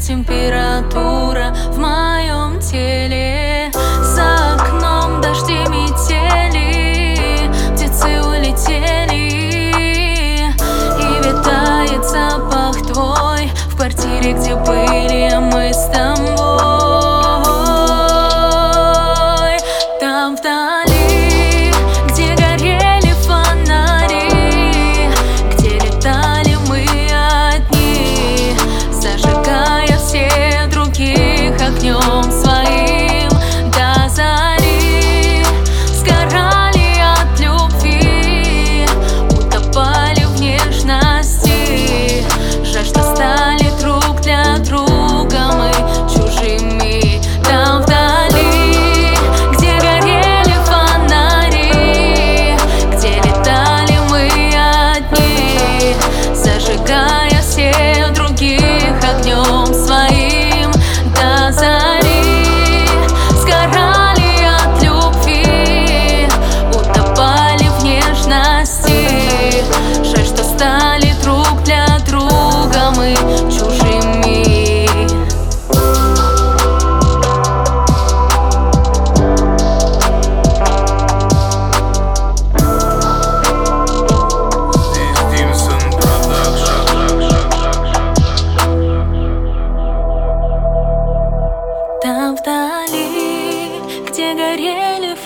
температура в моем теле. За окном дожди метели Птицы улетели. И витает запах твой В квартире, где были мы с тобой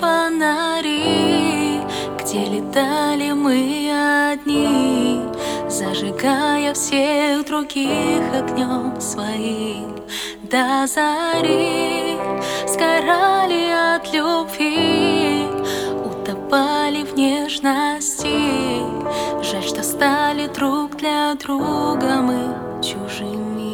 фонари Где летали мы одни Зажигая всех других огнем своим До зари сгорали от любви Утопали в нежности. Жаль, что стали друг для друга мы чужими